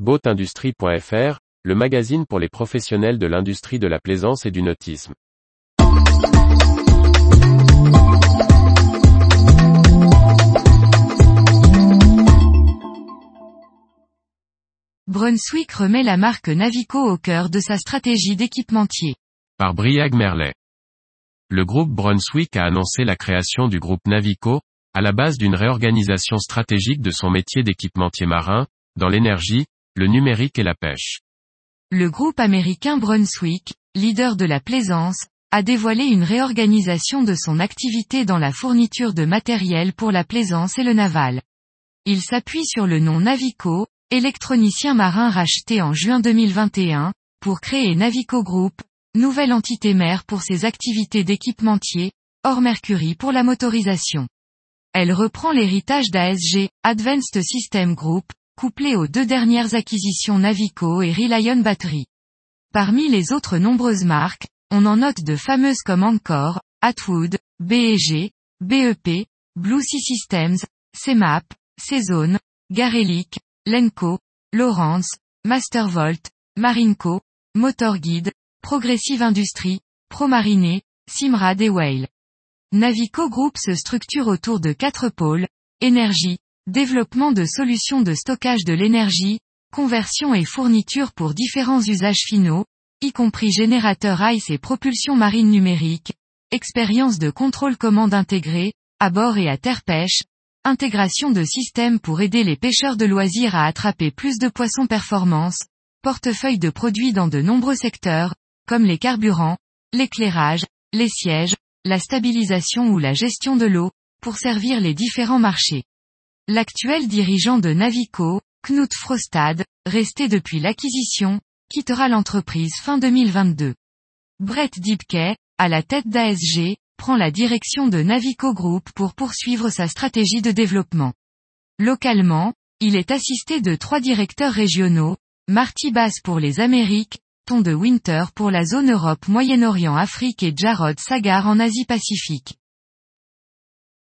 Boatindustrie.fr, le magazine pour les professionnels de l'industrie de la plaisance et du nautisme. Brunswick remet la marque Navico au cœur de sa stratégie d'équipementier. Par Briag Merlet. Le groupe Brunswick a annoncé la création du groupe Navico, à la base d'une réorganisation stratégique de son métier d'équipementier marin, dans l'énergie, le numérique et la pêche. Le groupe américain Brunswick, leader de la plaisance, a dévoilé une réorganisation de son activité dans la fourniture de matériel pour la plaisance et le naval. Il s'appuie sur le nom Navico, électronicien marin racheté en juin 2021, pour créer Navico Group, nouvelle entité mère pour ses activités d'équipementier, hors Mercury pour la motorisation. Elle reprend l'héritage d'ASG, Advanced System Group, couplé aux deux dernières acquisitions Navico et Relion Battery. Parmi les autres nombreuses marques, on en note de fameuses comme Encore, Atwood, BEG, BEP, Blue Sea Systems, CMAP, Cezone, Garelic, Lenco, Lawrence, Mastervolt, Marinco, Motorguide, Progressive Industrie, Promarine, Simrad et Whale. Navico Group se structure autour de quatre pôles, énergie, développement de solutions de stockage de l'énergie, conversion et fourniture pour différents usages finaux, y compris générateurs ICE et propulsion marine numérique, expérience de contrôle commande intégrée, à bord et à terre pêche, intégration de systèmes pour aider les pêcheurs de loisirs à attraper plus de poissons performance, portefeuille de produits dans de nombreux secteurs, comme les carburants, l'éclairage, les sièges, la stabilisation ou la gestion de l'eau, pour servir les différents marchés. L'actuel dirigeant de Navico, Knut Frostad, resté depuis l'acquisition, quittera l'entreprise fin 2022. Brett Dibke, à la tête d'ASG, prend la direction de Navico Group pour poursuivre sa stratégie de développement. Localement, il est assisté de trois directeurs régionaux, Marty Bass pour les Amériques, Ton de Winter pour la zone Europe Moyen-Orient Afrique et Jarod Sagar en Asie-Pacifique.